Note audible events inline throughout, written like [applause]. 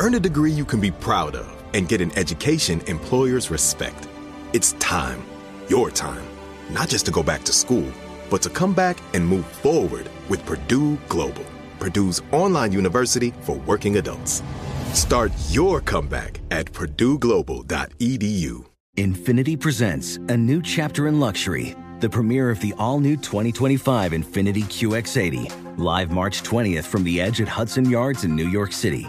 Earn a degree you can be proud of and get an education employers respect. It's time, your time, not just to go back to school, but to come back and move forward with Purdue Global, Purdue's online university for working adults. Start your comeback at purdueglobal.edu. Infiniti presents a new chapter in luxury, the premiere of the all-new 2025 Infiniti QX80, live March 20th from the Edge at Hudson Yards in New York City,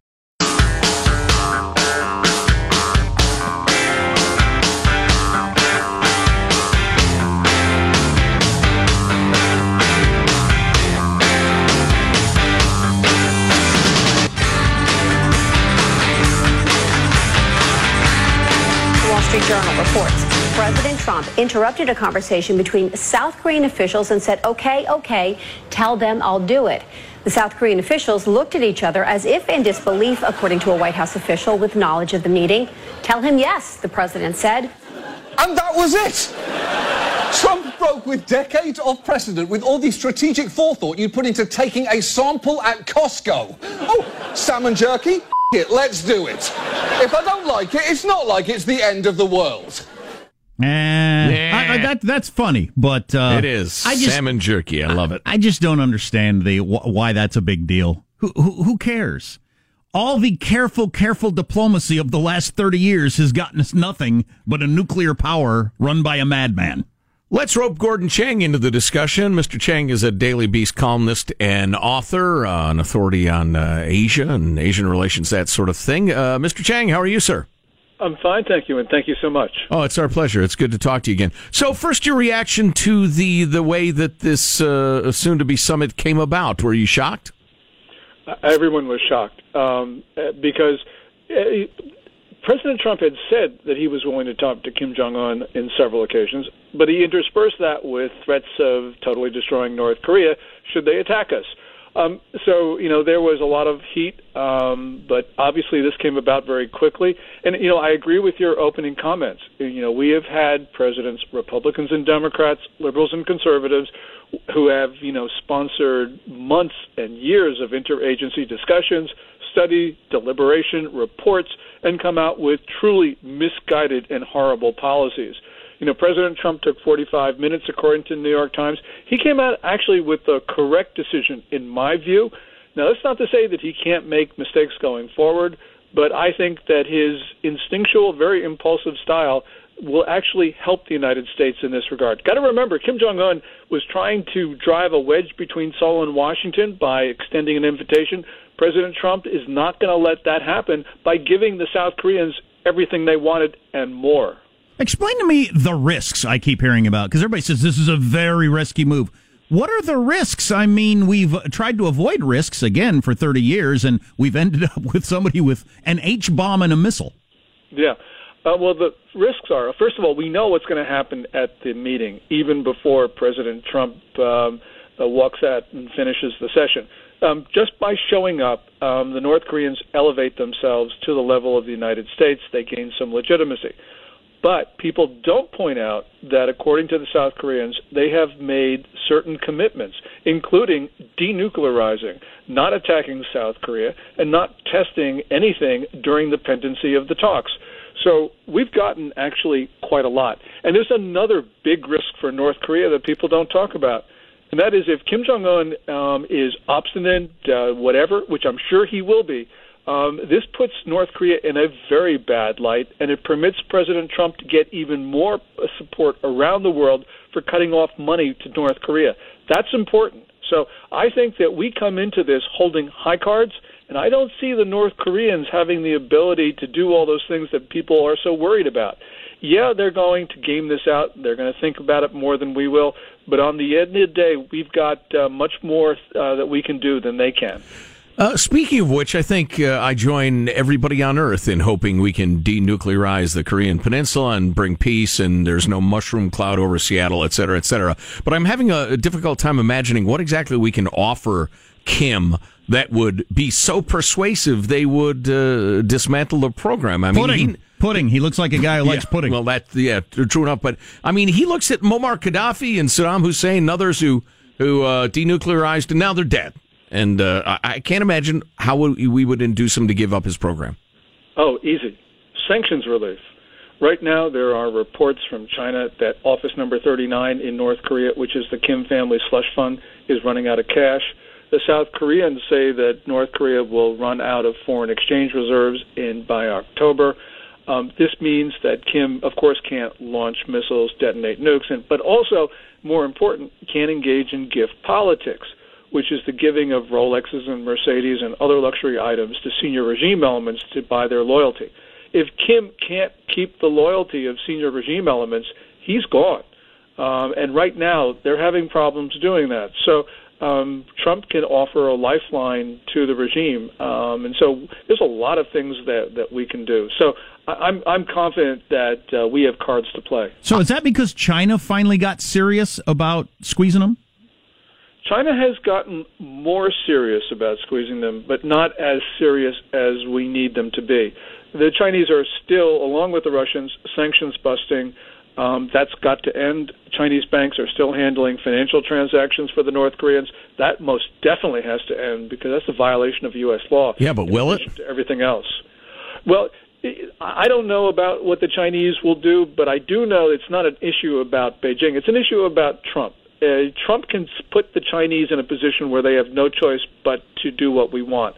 Journal reports President Trump interrupted a conversation between South Korean officials and said, okay, okay, tell them I'll do it. The South Korean officials looked at each other as if in disbelief, according to a White House official with knowledge of the meeting. Tell him yes, the president said. And that was it. Trump broke with decades of precedent with all the strategic forethought you'd put into taking a sample at Costco. Oh, salmon jerky? F- it, let's do it. If I don't like it, it's not like it's the end of the world. Eh, I- I- that that's funny, but uh, it is I just, salmon jerky. I love it. I just don't understand the wh- why that's a big deal. Who, who who cares? All the careful, careful diplomacy of the last thirty years has gotten us nothing but a nuclear power run by a madman. Let's rope Gordon Chang into the discussion. Mr. Chang is a Daily Beast columnist and author, uh, an authority on uh, Asia and Asian relations, that sort of thing. Uh, Mr. Chang, how are you, sir? I'm fine, thank you, and thank you so much. Oh, it's our pleasure. It's good to talk to you again. So, first, your reaction to the the way that this uh, soon-to-be summit came about. Were you shocked? Uh, Everyone was shocked um, uh, because uh, President Trump had said that he was willing to talk to Kim Jong Un in several occasions, but he interspersed that with threats of totally destroying North Korea should they attack us. Um, so you know there was a lot of heat, um, but obviously this came about very quickly. And you know I agree with your opening comments. You know we have had presidents, Republicans and Democrats, liberals and conservatives, who have you know sponsored months and years of interagency discussions, study, deliberation, reports, and come out with truly misguided and horrible policies. You know, President Trump took 45 minutes, according to the New York Times. He came out actually with the correct decision, in my view. Now, that's not to say that he can't make mistakes going forward, but I think that his instinctual, very impulsive style will actually help the United States in this regard. Got to remember, Kim Jong un was trying to drive a wedge between Seoul and Washington by extending an invitation. President Trump is not going to let that happen by giving the South Koreans everything they wanted and more. Explain to me the risks I keep hearing about because everybody says this is a very risky move. What are the risks? I mean, we've tried to avoid risks again for 30 years, and we've ended up with somebody with an H bomb and a missile. Yeah. Uh, well, the risks are first of all, we know what's going to happen at the meeting, even before President Trump um, uh, walks out and finishes the session. Um, just by showing up, um, the North Koreans elevate themselves to the level of the United States. They gain some legitimacy. But people don't point out that, according to the South Koreans, they have made certain commitments, including denuclearizing, not attacking South Korea, and not testing anything during the pendency of the talks. So we've gotten actually quite a lot. And there's another big risk for North Korea that people don't talk about. And that is if Kim Jong un um, is obstinate, uh, whatever, which I'm sure he will be, um, this puts North Korea in a very bad light, and it permits President Trump to get even more uh, support around the world for cutting off money to North Korea. That's important. So I think that we come into this holding high cards, and I don't see the North Koreans having the ability to do all those things that people are so worried about. Yeah, they're going to game this out. They're going to think about it more than we will. But on the end of the day, we've got uh, much more uh, that we can do than they can. Uh, speaking of which, I think uh, I join everybody on Earth in hoping we can denuclearize the Korean Peninsula and bring peace, and there's no mushroom cloud over Seattle, et cetera, et cetera. But I'm having a, a difficult time imagining what exactly we can offer Kim that would be so persuasive they would uh, dismantle the program. I mean, pudding. He, pudding. He looks like a guy who likes yeah, pudding. Well, that yeah, true enough. But I mean, he looks at Muammar Gaddafi and Saddam Hussein and others who who uh, denuclearized, and now they're dead. And uh, I, I can't imagine how we would induce him to give up his program. Oh, easy. Sanctions relief. Right now, there are reports from China that Office Number 39 in North Korea, which is the Kim family slush fund, is running out of cash. The South Koreans say that North Korea will run out of foreign exchange reserves in by October. Um, this means that Kim, of course, can't launch missiles, detonate nukes, and, but also, more important, can't engage in gift politics which is the giving of Rolexes and Mercedes and other luxury items to senior regime elements to buy their loyalty. If Kim can't keep the loyalty of senior regime elements, he's gone. Um, and right now, they're having problems doing that. So um, Trump can offer a lifeline to the regime. Um, and so there's a lot of things that, that we can do. So I'm, I'm confident that uh, we have cards to play. So is that because China finally got serious about squeezing them? China has gotten more serious about squeezing them, but not as serious as we need them to be. The Chinese are still, along with the Russians, sanctions busting. Um, that's got to end. Chinese banks are still handling financial transactions for the North Koreans. That most definitely has to end because that's a violation of U.S. law. Yeah, but will it? Everything else. Well, I don't know about what the Chinese will do, but I do know it's not an issue about Beijing. It's an issue about Trump uh, Trump can put the Chinese in a position where they have no choice but to do what we want.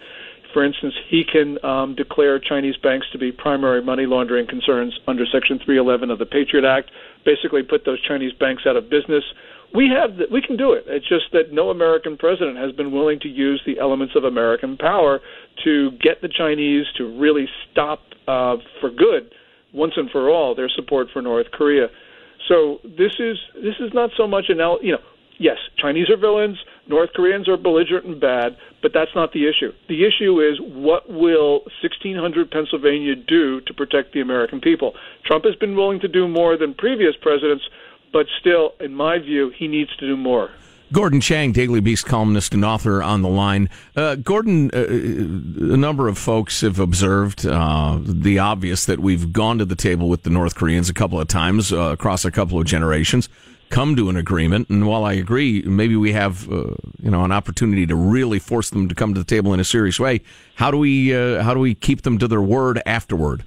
For instance, he can um, declare Chinese banks to be primary money laundering concerns under Section 311 of the Patriot Act, basically put those Chinese banks out of business. We have the, we can do it. It's just that no American president has been willing to use the elements of American power to get the Chinese to really stop uh, for good, once and for all, their support for North Korea. So this is this is not so much an you know yes Chinese are villains, North Koreans are belligerent and bad, but that's not the issue. The issue is what will 1600 Pennsylvania do to protect the American people. Trump has been willing to do more than previous presidents, but still, in my view, he needs to do more. Gordon Chang, Daily Beast columnist and author, on the line. Uh, Gordon, uh, a number of folks have observed uh, the obvious that we've gone to the table with the North Koreans a couple of times uh, across a couple of generations, come to an agreement, and while I agree, maybe we have uh, you know an opportunity to really force them to come to the table in a serious way. How do we uh, how do we keep them to their word afterward?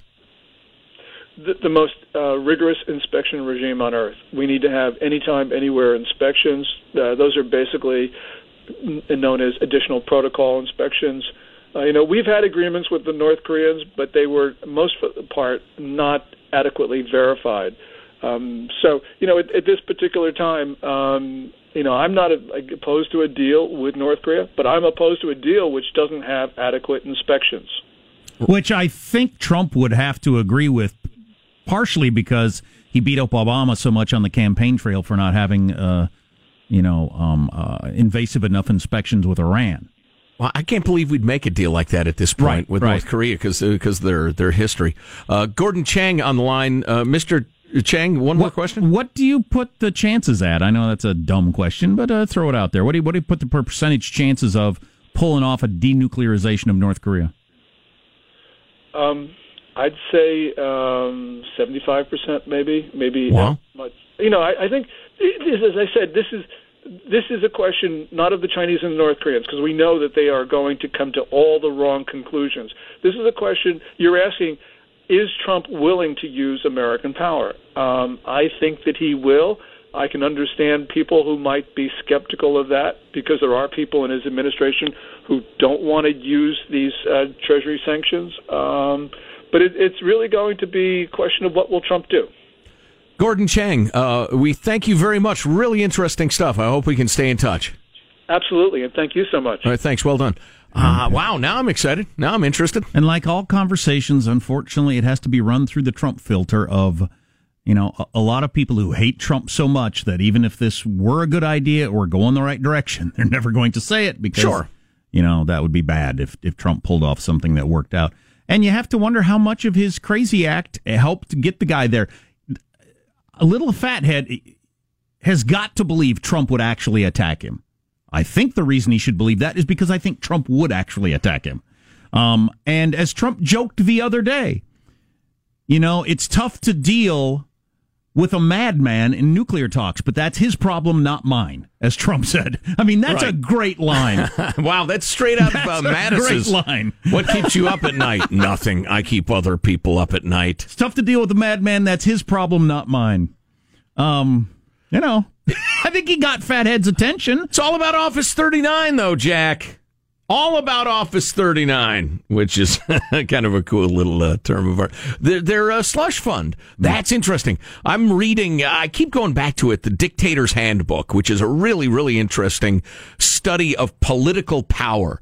the, the most uh, rigorous inspection regime on earth. We need to have anytime, anywhere inspections. Uh, those are basically known as additional protocol inspections. Uh, you know, we've had agreements with the North Koreans, but they were most part not adequately verified. Um, so, you know, at, at this particular time, um, you know, I'm not a, opposed to a deal with North Korea, but I'm opposed to a deal which doesn't have adequate inspections. Which I think Trump would have to agree with, partially because he beat up Obama so much on the campaign trail for not having, uh, you know, um, uh, invasive enough inspections with Iran. Well, I can't believe we'd make a deal like that at this point Right, with right. North Korea because because their their history. Uh, Gordon Chang on the line, uh, Mister Chang. One more question. What do you put the chances at? I know that's a dumb question, but uh, throw it out there. What do you what do you put the percentage chances of pulling off a denuclearization of North Korea? Um, I'd say um, 75%, maybe, maybe Wow. much. You know, I, I think, this, as I said, this is this is a question not of the Chinese and the North Koreans, because we know that they are going to come to all the wrong conclusions. This is a question you're asking: Is Trump willing to use American power? Um, I think that he will. I can understand people who might be skeptical of that because there are people in his administration who don't want to use these uh, Treasury sanctions. Um, but it, it's really going to be a question of what will Trump do. Gordon Chang, uh, we thank you very much. Really interesting stuff. I hope we can stay in touch. Absolutely, and thank you so much. All right, thanks. Well done. Uh, wow, now I'm excited. Now I'm interested. And like all conversations, unfortunately, it has to be run through the Trump filter of, you know, a, a lot of people who hate Trump so much that even if this were a good idea or go in the right direction, [laughs] they're never going to say it because, Sure. you know, that would be bad if, if Trump pulled off something that worked out. And you have to wonder how much of his crazy act helped get the guy there. A little fathead has got to believe Trump would actually attack him. I think the reason he should believe that is because I think Trump would actually attack him. Um, and as Trump joked the other day, you know, it's tough to deal with a madman in nuclear talks, but that's his problem, not mine, as Trump [laughs] said. I mean, that's a great line. [laughs] wow, that's straight out [laughs] of uh, That's a great Mattis's line. What keeps you up at night? Nothing. I keep other people up at night. It's tough to deal with a madman. That's his problem, not mine. Um, you know, [laughs] I think he got Fathead's attention. It's all about Office 39, though, Jack. All about Office 39, which is [laughs] kind of a cool little uh, term of art. They're a slush fund. That's interesting. I'm reading, I keep going back to it, The Dictator's Handbook, which is a really, really interesting study of political power,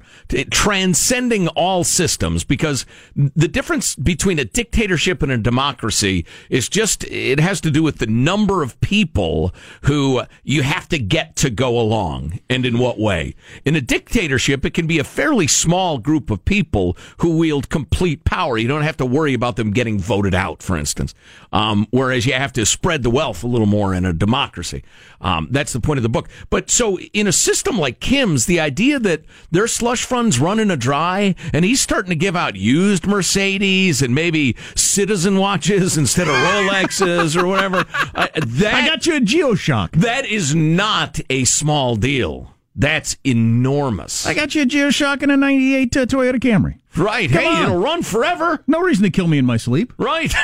transcending all systems, because the difference between a dictatorship and a democracy is just, it has to do with the number of people who you have to get to go along and in what way. In a dictatorship, it can be a fairly small group of people who wield complete power. You don't have to worry about them getting voted out, for instance. Um, whereas you have to spread the wealth a little more in a democracy. Um, that's the point of the book. But so in a system like Kim's, the idea that their slush fund's running a dry and he's starting to give out used Mercedes and maybe citizen watches instead of Rolexes or whatever. [laughs] Uh, that, I got you a G-Shock. that is not a small deal. That's enormous. I got you a G-Shock and a 98 uh, Toyota Camry. right. Come hey, on. it'll run forever. No reason to kill me in my sleep. Right. [laughs]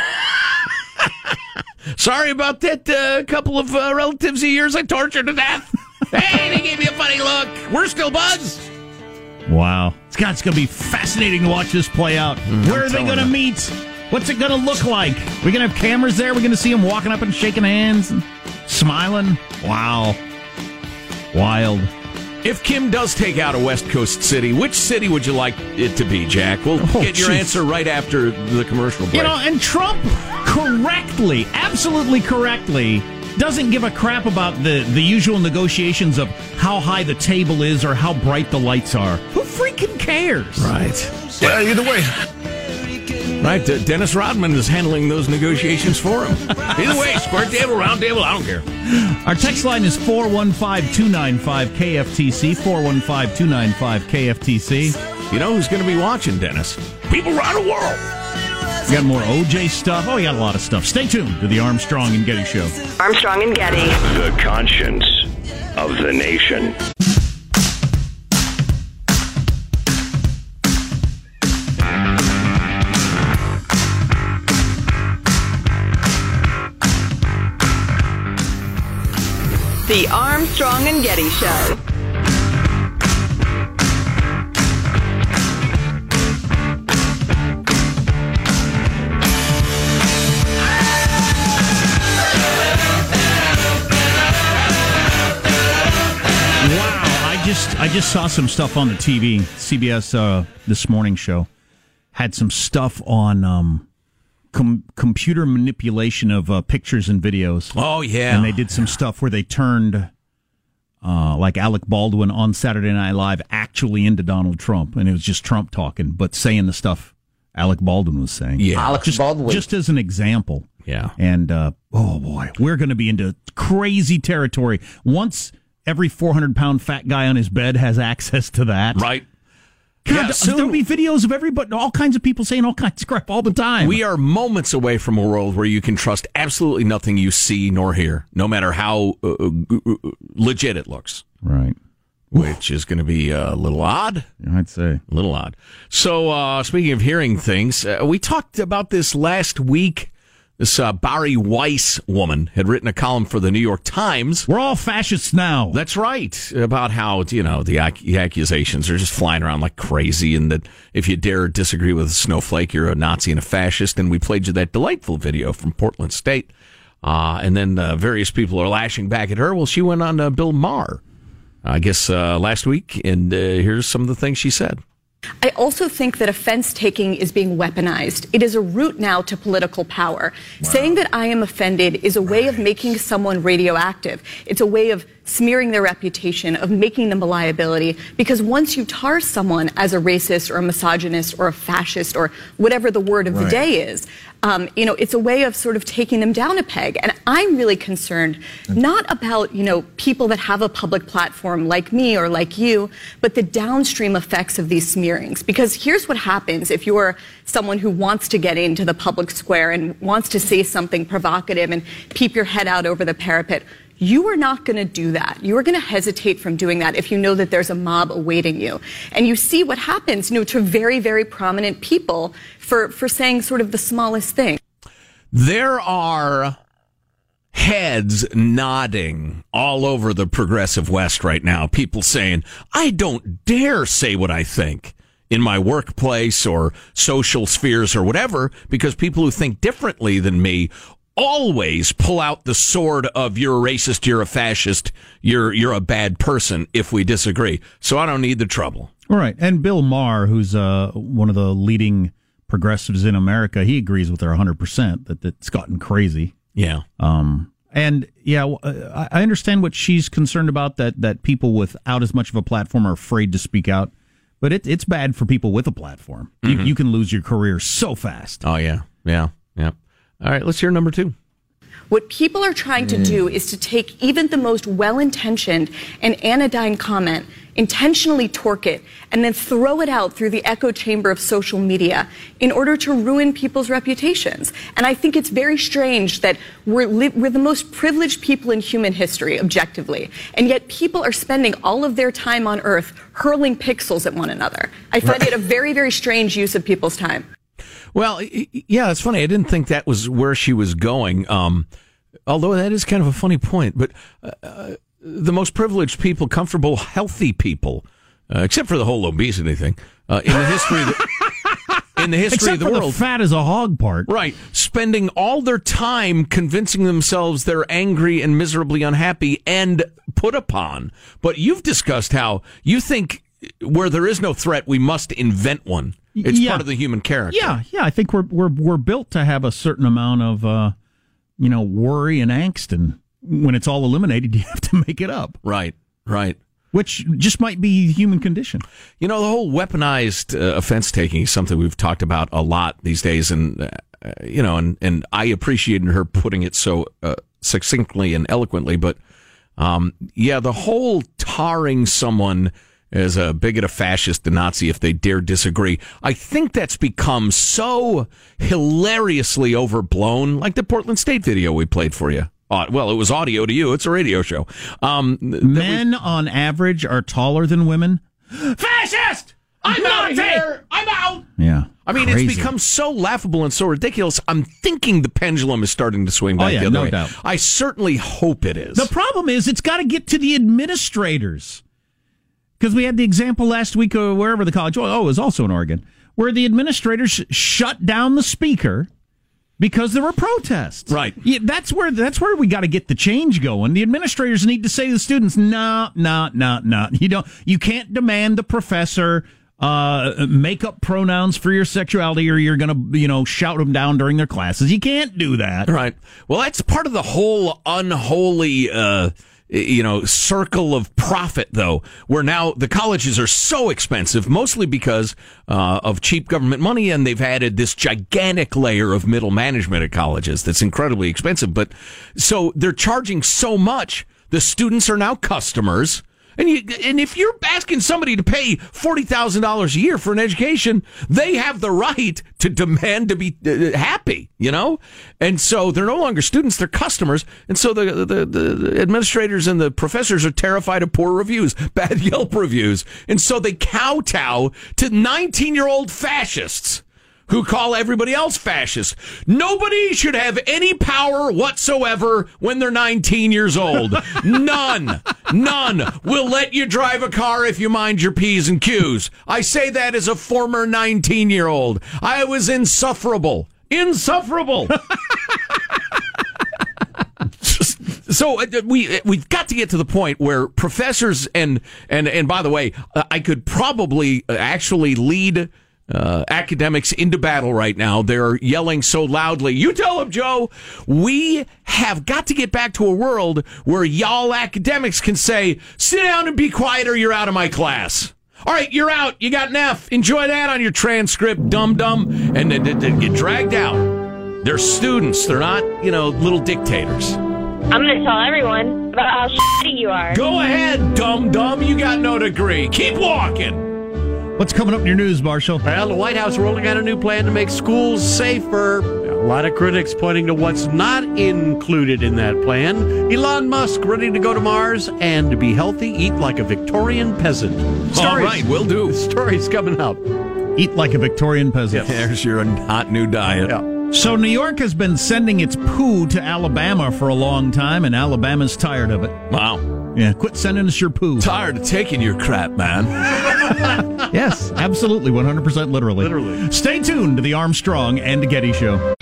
Sorry about that uh, couple of uh, relatives of yours I tortured to death. [laughs] hey, they gave me a funny look. We're still buds. Wow. God, it's going to be fascinating to watch this play out. Where are they going to meet? What's it going to look like? We're going to have cameras there. We're going to see them walking up and shaking hands and smiling. Wow. Wild. If Kim does take out a West Coast city, which city would you like it to be, Jack? We'll Oh, get your jeez. answer right after the commercial break. You know, and Trump correctly, absolutely correctly, doesn't give a crap about the, the usual negotiations of how high the table is or how bright the lights are. Who freaking cares? right. Yeah, either way. Right. Uh, Dennis Rodman is handling those negotiations for him. Either way, square table, round table, I don't care. Our text line is 415 295 KFTC. 415 295 KFTC. You know who's going to be watching, Dennis? People around the world. We got more OJ stuff. Oh, we got a lot of stuff. Stay tuned to the Armstrong and Getty Show. Armstrong and Getty. The conscience of the nation. The Armstrong and Getty Show. Wow. I just saw some stuff on the TV. CBS uh, this morning show had some stuff on um, com- computer manipulation of uh, pictures and videos. Oh yeah, and they did some stuff where they turned uh, like Alec Baldwin on Saturday Night Live actually into Donald Trump, and it was just Trump talking, but saying the stuff Alec Baldwin was saying. Yeah, Alex just, Baldwin. just as an example. Yeah, and uh, oh boy, we're going to be into crazy territory once every 400 pound fat guy on his bed has access to that. right. God, Yeah, soon- there'll be videos of everybody, all kinds of people saying all kinds of crap all the time. We are moments away from a world where you can trust absolutely nothing you see nor hear, no matter how uh, uh, uh, legit it looks. right. Which is going to be a little odd. I'd say. A little odd. So, uh, speaking of hearing things, uh, we talked about this last week. This uh, Bari Weiss woman had written a column for the New York Times. We're all fascists now. That's right. About how, you know, the, ac- accusations are just flying around like crazy, and that if you dare disagree with a snowflake, you're a Nazi and a fascist. And we played you that delightful video from Portland State. Uh, and then uh, various people are lashing back at her. Well, she went on uh, Bill Maher, I guess, uh, last week, and uh, here's some of the things she said. I also think that offense taking is being weaponized. It is a route now to political power. Saying that I am offended is a way of making someone radioactive. It's a way of smearing their reputation, of making them a liability. Because once you tar someone as a racist or a misogynist or a fascist or whatever the word of the day is, um, you know, it's a way of sort of taking them down a peg. And I'm really concerned not about, you know, people that have a public platform like me or like you, but the downstream effects of these smearings. Because here's what happens if you're someone who wants to get into the public square and wants to say something provocative and peep your head out over the parapet. You are not going to do that. You are going to hesitate from doing that if you know that there's a mob awaiting you. And you see what happens, you know, to very, very prominent people for, for saying sort of the smallest thing. There are heads nodding all over the progressive West right now. People saying, I don't dare say what I think in my workplace or social spheres or whatever, because people who think differently than me always pull out the sword of you're a racist, you're a fascist, you're you're a bad person if we disagree. So I don't need the trouble. All right. And Bill Maher, who's uh, one of the leading progressives in America, he agrees with her 100% that it's gotten crazy. Yeah. Um, and yeah, uh, I understand what she's concerned about that, that people without as much of a platform are afraid to speak out. But it, it's bad for people with a platform. You, Mhm. you can lose your career so fast. Oh yeah. Yeah. Yeah. All right, let's hear number 2. What people are trying to do is to take even the most well intentioned and anodyne comment, intentionally torque it, and then throw it out through the echo chamber of social media in order to ruin people's reputations. And I think it's very strange that we're, li- we're the most privileged people in human history, objectively, and yet people are spending all of their time on earth hurling pixels at one another. I find it a very, very strange use of people's time. Well, yeah, it's funny. I didn't think that was where she was going. Um, although that is kind of a funny point. But uh, uh, the most privileged people, comfortable, healthy people, uh, except for the whole obesity thing, uh, in the history of the, in the history Except of the world, the fat as a hog part. right? Spending all their time convincing themselves they're angry and miserably unhappy and put upon. But you've discussed how you think where there is no threat, we must invent one. It's Yeah. part of the human character. Yeah, yeah. I think we're we're we're built to have a certain amount of uh, you know worry and angst, and when it's all eliminated, [laughs] you have to make it up. Right, right. Which just might be the human condition. You know, the whole weaponized uh, offense taking is something we've talked about a lot these days, and uh, you know, and and I appreciated her putting it so uh, succinctly and eloquently. But um, yeah, the whole tarring someone as a bigot, a fascist, a Nazi if they dare disagree, I think that's become so hilariously overblown. Like the Portland State video we played for you. Uh, well, it was audio to you. It's a radio show. Um, th- that we- Men on average are taller than women. fascist. I'm outta here. I'm out. Yeah. I mean, Crazy. it's become so laughable and so ridiculous. I'm thinking the pendulum is starting to swing Oh, back yeah, the other no way. doubt. I certainly hope it is. The problem is it's got to get to the administrators. Because we had the example last week or wherever the college, oh, it was also in Oregon, where the administrators shut down the speaker because there were protests. Right. Yeah, that's where that's where we got to get the change going. The administrators need to say to the students, "No, no, no, no. You don't. You can't demand the professor." Uh, make up pronouns for your sexuality, or you're gonna, you know, shout them down during their classes. You can't do that, right? Well, that's part of the whole unholy, uh, you know, circle of profit, though, where now the colleges are so expensive, mostly because uh, of cheap government money, and they've added this gigantic layer of middle management at colleges that's incredibly expensive. But so they're charging so much, the students are now customers. And you, and if you're asking somebody to pay forty thousand dollars a year for an education, they have the right to demand to be uh, happy, you know. And so they're no longer students; they're customers. And so the, the the administrators and the professors are terrified of poor reviews, [laughs] bad Yelp reviews, and so they kowtow to nineteen year old fascists who call everybody else fascist. Nobody should have any power whatsoever when they're 19 years old. [laughs] None. None. We'll let you drive a car if you mind your P's and Q's. I say that as a former 19 year old. I was insufferable. Insufferable. [laughs] so uh, we we've got to get to the point where professors and and and by the way, uh, I could probably uh, actually lead uh, academics into battle right now. They're yelling so loudly. You tell them, Joe. We have got to get back to a world where y'all academics can say, sit down and be quiet or you're out of my class. All right, you're out. You got an F. Enjoy that on your transcript, dum dum. And then get dragged out. They're students. They're not, you know, little dictators. I'm going to tell everyone about how shitty you are. Go ahead, dum dum. You got no degree. Keep walking. What's coming up in your news, Marshall? Well, the White House rolling out a new plan to make schools safer. A lot of critics pointing to what's not included in that plan. Elon Musk ready to go to Mars and to be healthy, eat like a Victorian peasant. Stories, All right, will do. Stories coming up. Eat like a Victorian peasant. Yes. There's your hot new diet. Yeah. So New York has been sending its poo to Alabama for a long time, and Alabama's tired of it. Wow. Yeah, quit sending us your poo. Tired of taking your crap, man. [laughs] yes, absolutely, 100% literally. Literally. Stay tuned to the Armstrong and Getty Show.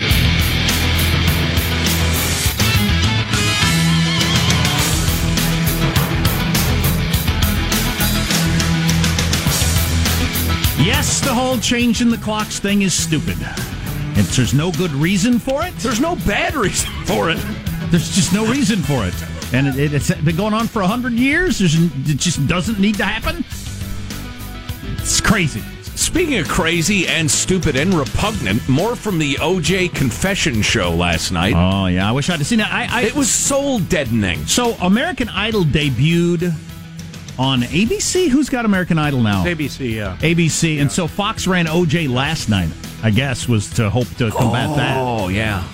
Yes, the whole changing the clocks thing is stupid. And there's no good reason for it. There's no bad reason for it. There's just no reason for it and it, has been going on for hundred years. There's, it just doesn't need to happen. It's crazy. Speaking of crazy and stupid and repugnant, more from the OJ confession show last night. Oh yeah, I wish I'd seen it. I, I, it was soul deadening. So American Idol debuted on ABC. Who's got American Idol now? ABC, yeah. ABC, yeah. and so Fox ran OJ last night. I guess was to hope to combat oh, that. Oh yeah.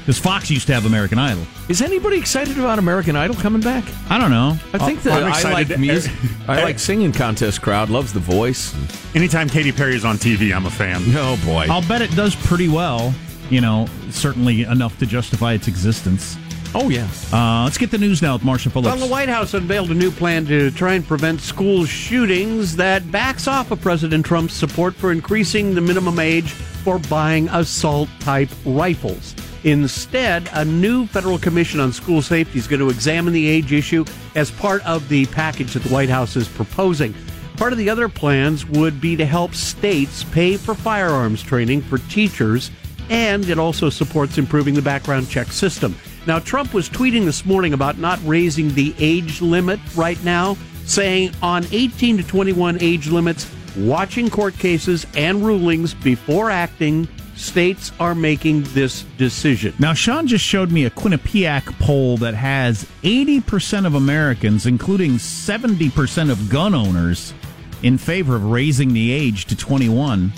Because Fox used to have American Idol. Is anybody excited about American Idol coming back? I don't know. I think that I like music. [laughs] I like singing contest crowd. Loves the voice. Anytime Katy Perry is on TV, I'm a fan. [laughs] Oh boy! I'll bet it does pretty well. You know, certainly enough to justify its existence. Oh yeah. Uh, let's get the news now with Marshall Phillips. Well, the White House unveiled a new plan to try and prevent school shootings that backs off of President Trump's support for increasing the minimum age for buying assault type rifles. Instead, a new federal commission on school safety is going to examine the age issue as part of the package that the White House is proposing. Part of the other plans would be to help states pay for firearms training for teachers, and it also supports improving the background check system. Now, Trump was tweeting this morning about not raising the age limit right now, saying on 18 to 21 age limits, watching court cases and rulings before acting states are making this decision. Now, Sean just showed me a Quinnipiac poll that has 80% of Americans, including 70% of gun owners, in favor of raising the age to 21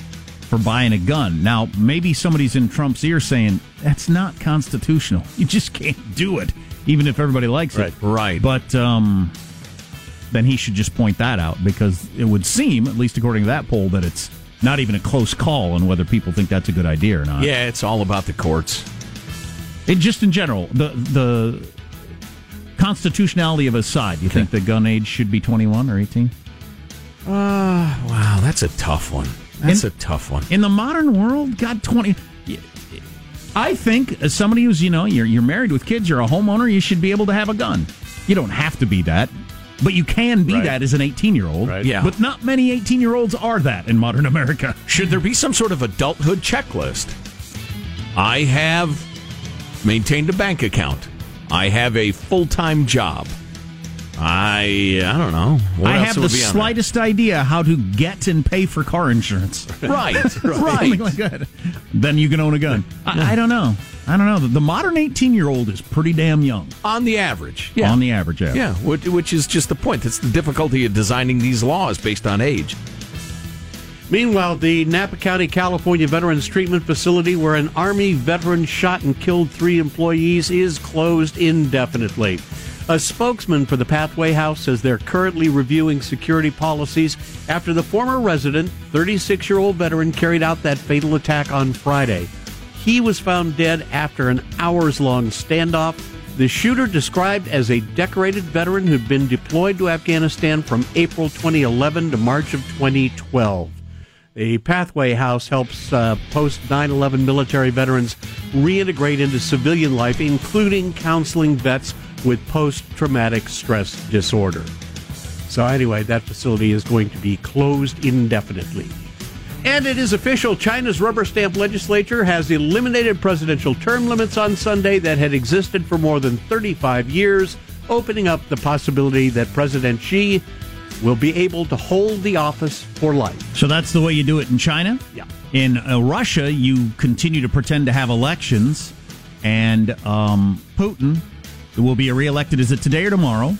for buying a gun. Now, maybe somebody's in Trump's ear saying, that's not constitutional. [laughs] You just can't do it, even if everybody likes right. it. Right. But, um, then he should just point that out because it would seem, at least according to that poll, that it's not even a close call on whether people think that's a good idea or not. Yeah, it's all about the courts. It just in general, the the constitutionality of a side. You okay. think the gun age should be twenty one or eighteen? Uh, wow, that's a tough one. That's in, a tough one. In the modern world, God, twenty. I think as somebody who's you know you're you're married with kids, you're a homeowner, you should be able to have a gun. You don't have to be that, but you can be Right. that as an 18 year old. Right. Yeah. But not many 18 year olds are that in modern America. [laughs] Should there be some sort of adulthood checklist? I have maintained a bank account. I have a full time job. I I don't know. What I else have the be on there? slightest idea how to get and pay for car insurance. [laughs] Right, [laughs] Something right. like that. Then you can own a gun. I, I don't know. I don't know. The, the modern 18 year old is pretty damn young. On the average, yeah. On the average, yeah. Yeah, which, which is just the point. That's the difficulty of designing these laws based on age. Meanwhile, the Napa County, California Veterans Treatment Facility, where an Army veteran shot and killed three employees, is closed indefinitely. A spokesman for the Pathway House says they're currently reviewing security policies after the former resident, 36 year old veteran, carried out that fatal attack on Friday. He was found dead after an hours long standoff. The shooter, described as a decorated veteran who'd been deployed to Afghanistan from April 2011 to March of 2012. The Pathway House helps uh, post 9 11 military veterans reintegrate into civilian life, including counseling vets with post traumatic stress disorder. So, anyway, that facility is going to be closed indefinitely. And it is official China's rubber stamp legislature has eliminated presidential term limits on Sunday that had existed for more than 35 years, opening up the possibility that President Xi will be able to hold the office for life. So that's the way you do it in China? Yeah. In uh, Russia, you continue to pretend to have elections, and um, Putin will be reelected. Is it today or tomorrow?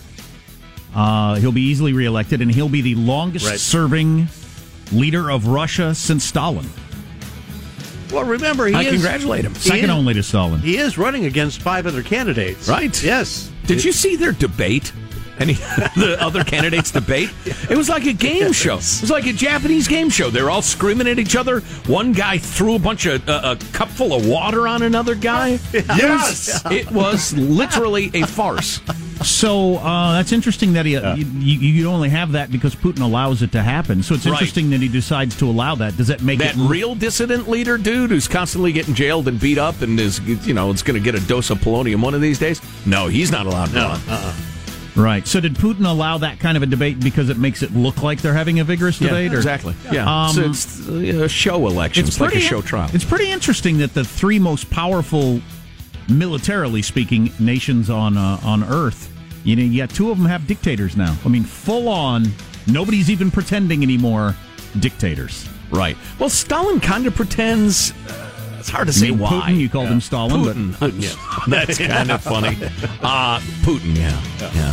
Uh, he'll be easily reelected, and he'll be the longest Right. serving leader of Russia since Stalin. Well, remember, he I is, congratulate him. Second is- only to Stalin. He is running against five other candidates. Right. Yes. Did you see their debate? Any [laughs] the other candidates debate? It was like a game show. It was like a Japanese game show. They're all screaming at each other. One guy threw a bunch of uh, a cupful of water on another guy. [laughs] Yes, it was literally a farce. So uh, that's interesting that he, you, you, you only have that because Putin allows it to happen. So it's Right. interesting that he decides to allow that. Does that make That it real dissident leader dude who's constantly getting jailed and beat up and is you know it's going to get a dose of polonium one of these days. No, he's not allowed to run. Right? So did Putin allow that kind of a debate because it makes it look like they're having a vigorous Yeah, debate? Or? exactly. Yeah, Um, so it's uh, a show election. It's, like a show trial. It's pretty interesting that the three most powerful, militarily speaking, nations on uh, on Earth, you know, yeah, two of them have dictators now. I mean, full on. Nobody's even pretending anymore. Dictators. Right. Well, Stalin kind of pretends. Uh, it's hard to say why. Putin, you called him Stalin, but- Putin. Uh, [laughs] yeah. [laughs] That's kind of funny. Uh, Putin, yeah. Yeah.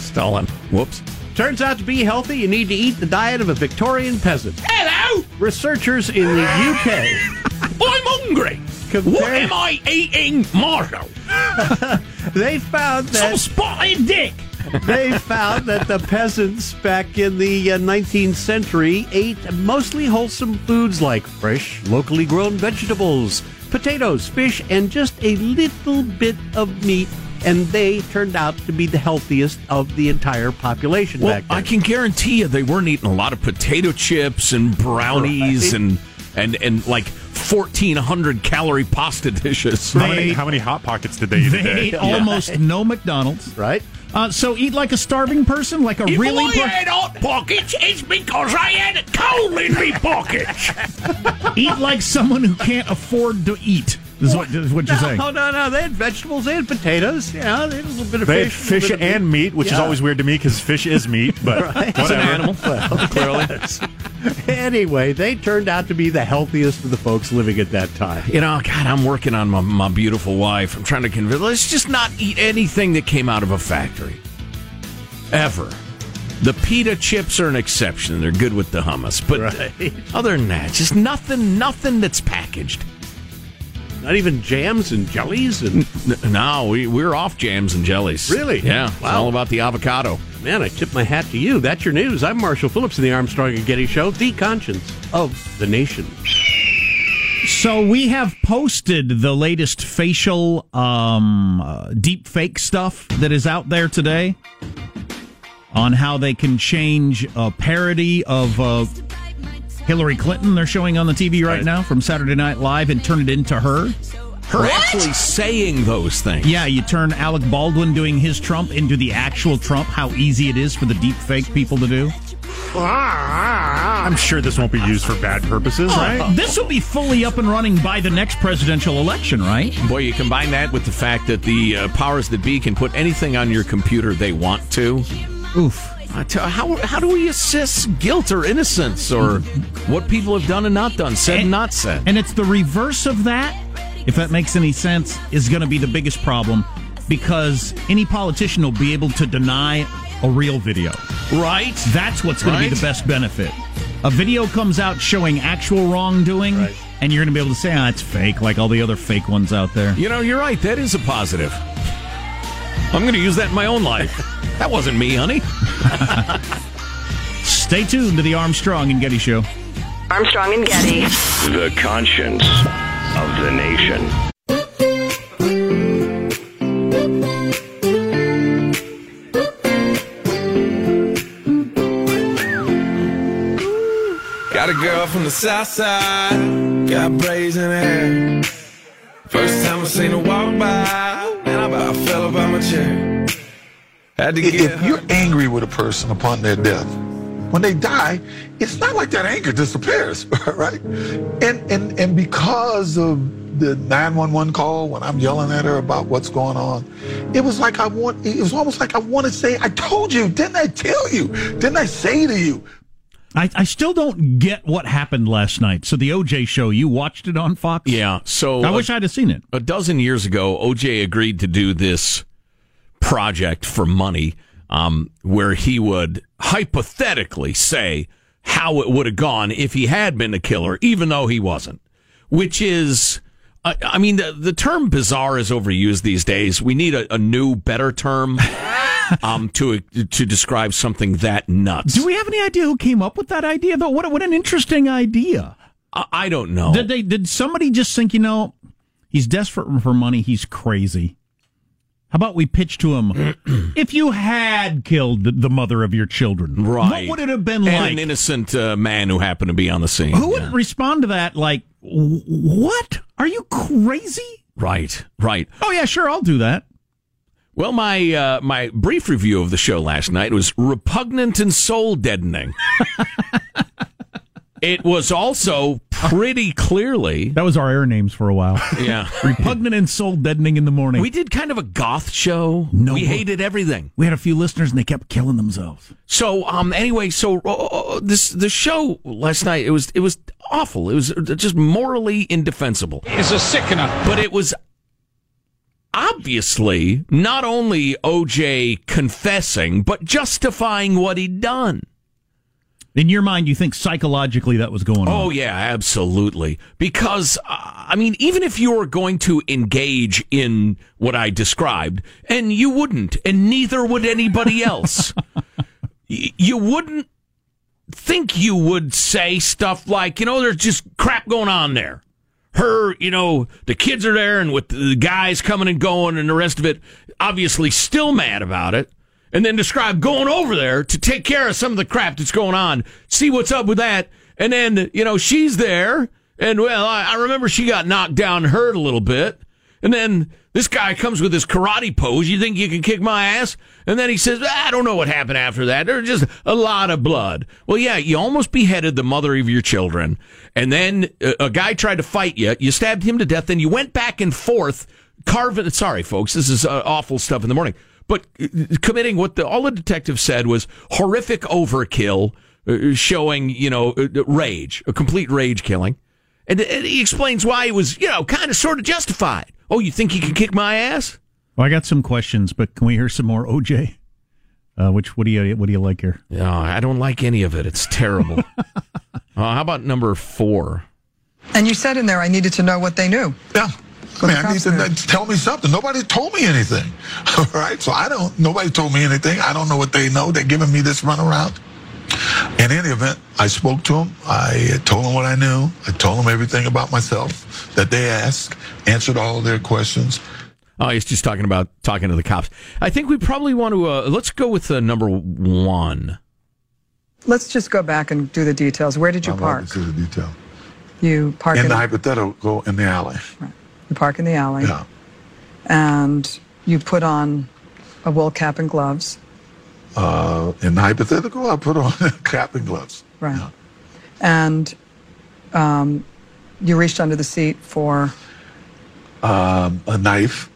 Stalin. Whoops. Turns out to be healthy, you need to eat the diet of a Victorian peasant. Hello! Researchers in the UK [laughs] I'm hungry. What am I eating, Marshall? they found Some that spotted dick. They found that the peasants back in the uh, 19th century ate mostly wholesome foods like fresh, locally grown vegetables, potatoes, fish, and just a little bit of meat. And they turned out to be the healthiest of the entire population Well, back then. I can guarantee you they weren't eating a lot of potato chips and brownies Right. and, and, and like 1,400 calorie pasta dishes. How many, how many hot pockets did they eat a They day? ate [laughs] almost no McDonald's. right? Uh, so eat like a starving person, like a If really. I pro- had hot pockets, it's because I had a coal in me pockets. [laughs] eat like someone who can't afford to eat. This Is what, is what you're saying. No, no, no. They had vegetables. They had potatoes. Yeah, they had a little bit of They fish. a little fish bit and meat, which is always weird to me because fish is meat, but [laughs] whatever. animal, well, [laughs] clearly. [laughs] Anyway, they turned out to be the healthiest of the folks living at that time. You know, God, I'm working on my, my beautiful wife. I'm trying to convince. Let's just not eat anything that came out of a factory. Ever. The pita chips are an exception. They're good with the hummus, but uh, Right. other than that, just nothing, nothing that's packaged. Not even jams and jellies and No, we, we're off jams and jellies. Really? Yeah. It's all about the avocado. Man, I tip my hat to you. That's your news. I'm Marshall Phillips in the Armstrong and Getty Show, the conscience of the nation. So we have posted the latest facial um, uh, deep fake stuff that is out there today on how they can change a parody of uh, Hillary Clinton. They're showing on the TV right, now from Saturday Night Live and turn it into her. Her actually saying those things. Yeah, you turn Alec Baldwin doing his Trump into the actual Trump, how easy it is for the deep fake people to do. I'm sure this won't be used for bad purposes, right? Uh, this will be fully up and running by the next presidential election, right? Boy, you combine that with the fact that the uh, powers that be can put anything on your computer they want to. Oof. I tell- How, how do we assess guilt or innocence or what people have done and not done, said and not said? And it's the reverse of that, if that makes any sense, is going to be the biggest problem because any politician will be able to deny a real video. Right. That's what's going to be the best benefit. A video comes out showing actual wrongdoing, and you're going to be able to say, ah, it's fake, like all the other fake ones out there. You know, you're right. That is a positive. I'm going to use that in my own life. [laughs] That wasn't me, honey. [laughs] Stay tuned to the Armstrong and Getty Show. Armstrong and Getty. The conscience of the nation. Got a girl from the south side, got braids in her hair. First time I seen her walk by, man, I about fell about my chair. Had to get If you're angry with a person upon their death, when they die, it's not like that anger disappears, [laughs] right? And and and because of the 911 call when I'm yelling at her about what's going on, it was like I want it was almost like I want to say, I told you, didn't I tell you? Didn't I say to you? I, I still don't get what happened last night. So the OJ show, you watched it on Fox? Yeah. So I wish I'd have seen it. A dozen years ago, OJ agreed to do this project for money, um, where he would hypothetically say how it would have gone if he had been a killer, even though he wasn't. Which is, I, I mean, the, the term bizarre is overused these days. We need a, a new, better term [laughs] um, to to describe something that nuts. Do we have any idea who came up with that idea, though? What, what an interesting idea. I, I don't know. Did they? Did somebody just think, you know, he's desperate for money. He's crazy. How about we pitch to him? [clears throat] if you had killed the, the mother of your children, Right. what would it have been and like? an innocent uh, man who happened to be on the scene. Who would respond to that? Like, what? Are you crazy? Right, right. Oh yeah, sure, I'll do that. Well, my uh, my brief review of the show last night was repugnant and soul deadening. [laughs] it was also pretty clearly That was our air names for a while. yeah. [laughs] Repugnant and soul deadening in the morning. We did kind of a goth show. No. we hated everything. We had a few listeners and they kept killing themselves. So um anyway, so uh, this the show last night it was it was awful. It was just morally indefensible. It's a sickener. But it was obviously not only OJ confessing but justifying what he'd done. In your mind, you think psychologically that was going on. Oh yeah, absolutely. Because uh, I mean, even if you were going to engage in what I described, and you wouldn't, and neither would anybody [laughs] else, y- you wouldn't think you would say stuff like, you know, there's just crap going on there. Her, you know, the kids are there, and with the guys coming and going, and the rest of it, obviously still mad about it and then describe going over there to take care of some of the crap that's going on, see what's up with that. And then, you know, she's there. And well, I, I remember she got knocked down, hurt a little bit. And then this guy comes with his karate pose. You think you can kick my ass? And then he says, I don't know what happened after that. There's just a lot of blood. Well, yeah, you almost beheaded the mother of your children. And then a, a guy tried to fight you. You stabbed him to death. Then you went back and forth, carving. Sorry, folks. This is uh, awful stuff in the morning. But uh, committing what the, all the detective said was horrific overkill, uh, showing, you know, uh, rage, a complete rage killing. And, and he explains why he was, you know, kind of sort of justified. Oh, you think you can kick my ass? Well, I got some questions, but can we hear some more OJ? Uh, which what do you what do you like here? No, I don't like any of it. It's terrible. [laughs] uh, how about number four? And you said in there, I needed to know what they knew. Yeah. I mean, I need to know- tell me something. Nobody told me anything. [laughs] All right. So I don't, nobody told me anything. I don't know what they know. They're giving me this runaround. In any event, I spoke to them. I told them what I knew. I told them everything about myself that they asked, answered all their questions. Oh, he's just talking about talking to the cops. I think we probably want to, uh, let's go with uh, number one. Let's just go back and do the details. Where did you I'd love park? to see the detail. You park in in the hypothetical in the alley. You park in the alley. Yeah. And you put on a wool cap and gloves. Uh, in the hypothetical, I put on a cap and gloves. Right. And um, you reached under the seat for. Um, a knife.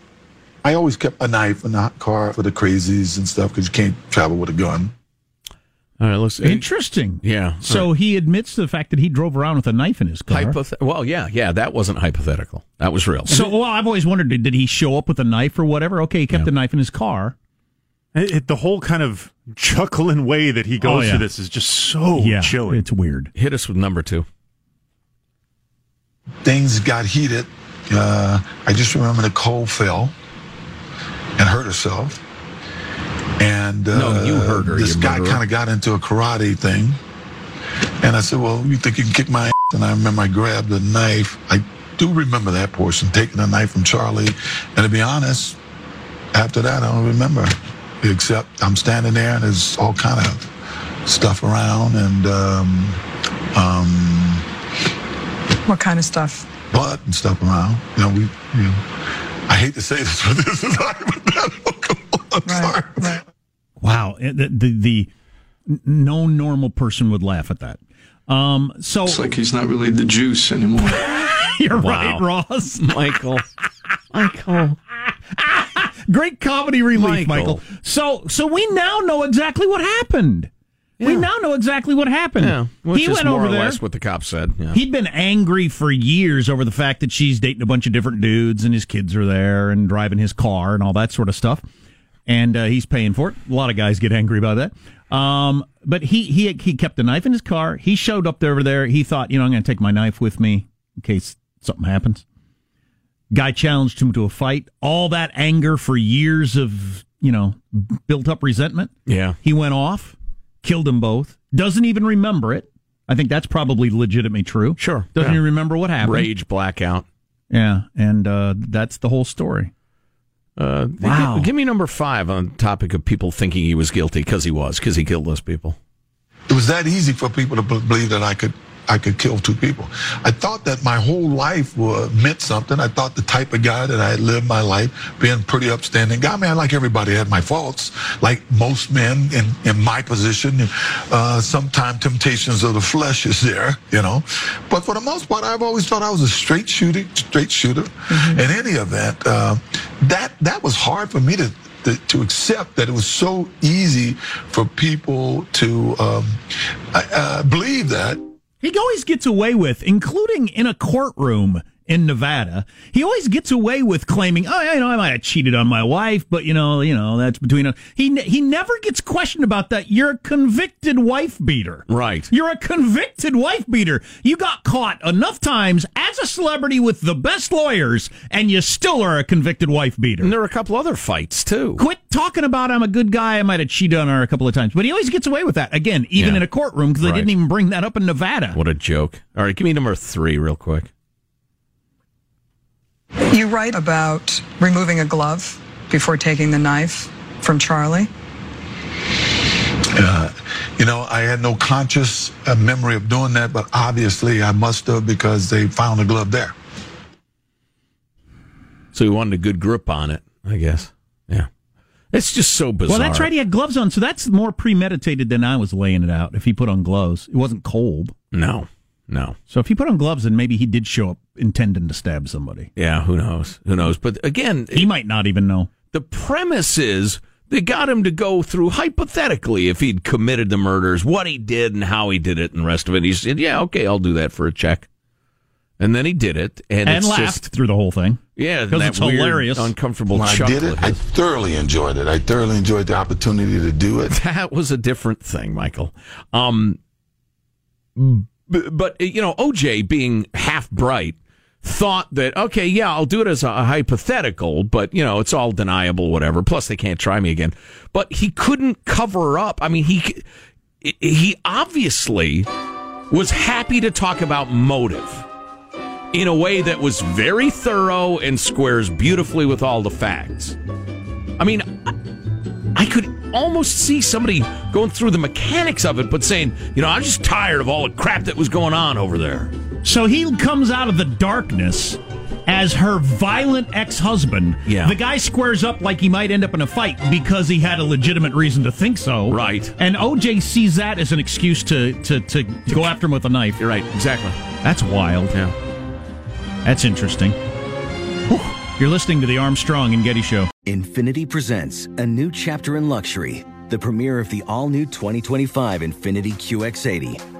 I always kept a knife in the car for the crazies and stuff because you can't travel with a gun. All right, let's. Interesting. Yeah. So he admits the fact that he drove around with a knife in his car. Hypothet- well, yeah, yeah, that wasn't hypothetical. That was real. So, well, I've always wondered did, did he show up with a knife or whatever? Okay, he kept the knife in his car. It, it- the whole kind of chuckling way that he goes Oh, yeah. through this is just so yeah, chilling. It's weird. Hit us with number two. Things got heated. Uh, I just remember Nicole fell and hurt herself. And uh, No, you hurt her, This guy kind of got into a karate thing. And I said, Well, you think you can kick my ass? And I remember I grabbed the knife. I do remember that portion, taking the knife from Charlie. And to be honest, after that, I don't remember. Except I'm standing there and there's all kind of stuff around and um, um, What kind of stuff? blood and stuff around. You know, we, you know, I hate to say this, but this is hypothetical. [laughs] I'm sorry. Wow, the, the the no normal person would laugh at that. Um, so It's like he's not really the juice anymore. [laughs] you're Wow. right, Ross. [laughs] Michael. Michael. Great comedy relief, Michael. Michael. So so we now know exactly what happened. We now know exactly what happened. Yeah, which he is went more over or there. less what the cop said. Yeah. He'd been angry for years over the fact that she's dating a bunch of different dudes and his kids are there and driving his car and all that sort of stuff. And uh, he's paying for it. A lot of guys get angry about that. Um, but he, he he kept the knife in his car. He showed up there over there. He thought, you know, I'm going to take my knife with me in case something happens. Guy challenged him to a fight. All that anger for years of, you know, built up resentment. yeah. He went off, killed them both. Doesn't even remember it. I think that's probably legitimately true. Sure. Doesn't Yeah. even remember what happened. Rage blackout. Yeah, and uh, that's the whole story. Uh, Wow. Give, give me number five on the topic of people thinking he was guilty because he was, because he killed those people. It was that easy for people to believe that I could I could kill two people. I thought that my whole life uh, meant something. I thought the type of guy that I had lived my life, being pretty upstanding guy. I mean, like everybody had my faults, like most men in, in my position. Uh, Sometimes temptations of the flesh is there, you know. But for the most part, I've always thought I was a straight shooter, straight shooter. In any event, uh, that that was hard for me to to, to accept that it was so easy for people to um, uh, believe that. He always gets away with, including in a courtroom in Nevada, he always gets away with claiming, "Oh, you know, I might have cheated on my wife, but you know, you know, that's between us." He he never gets questioned about that. You're a convicted wife beater. Right. You're a convicted wife beater. You got caught enough times as a celebrity with the best lawyers, and you still are a convicted wife beater. And there are a couple other fights, too. Quit talking about I'm a good guy. I might have cheated on her a couple of times, but he always gets away with that. Again, even Yeah. in a courtroom because they Right. didn't even bring that up in Nevada. What a joke. All right, give me number three real quick. You write about removing a glove before taking the knife from Charlie. Uh, you know, I had no conscious uh, memory of doing that, but obviously I must have because they found a glove there. So he wanted a good grip on it, I guess. Yeah. It's just so bizarre. Well, that's right. He had gloves on, so that's more premeditated than I was laying it out. If he put on gloves, it wasn't cold. No, no. So if he put on gloves, then maybe he did show up intending to stab somebody. Yeah, who knows? Who knows? But again, he might not even know. The premise is they got him to go through hypothetically if he'd committed the murders, what he did and how he did it, and the rest of it. He said, "Yeah, okay, I'll do that for a check." And then he did it, and, And it's laughed just, through the whole thing. Yeah, because it's weird, hilarious. uncomfortable When I did it, I thoroughly enjoyed it. I thoroughly enjoyed the opportunity to do it. [laughs] That was a different thing, Michael. Um, b- but you know, OJ being half bright thought that okay, yeah, I'll do it as a, hypothetical, but you know, it's all deniable, whatever. Plus, they can't try me again. But he couldn't cover up. I mean, he he obviously was happy to talk about motive in a way that was very thorough and squares beautifully with all the facts. I mean, I could almost see somebody going through the mechanics of it, but saying, you know, I'm just tired of all the crap that was going on over there. So he comes out of the darkness as her violent ex-husband. Yeah. The guy squares up like he might end up in a fight because he had a legitimate reason to think so. Right. And OJ sees that as an excuse to to, to go after him with a knife. You're right. Exactly. That's wild. Yeah. That's interesting. Whew. You're listening to the Armstrong and Getty Show. Infiniti presents a new chapter in luxury, the premiere of the all new 2025 Infiniti QX80,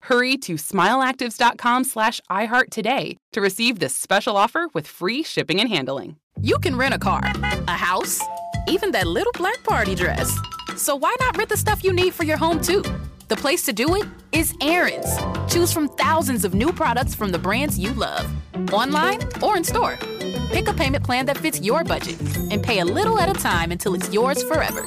Hurry to smileactives.com slash iHeart today to receive this special offer with free shipping and handling. You can rent a car, a house, even that little black party dress. So why not rent the stuff you need for your home too? The place to do it is Aaron's. Choose from thousands of new products from the brands you love, online or in store. Pick a payment plan that fits your budget and pay a little at a time until it's yours forever.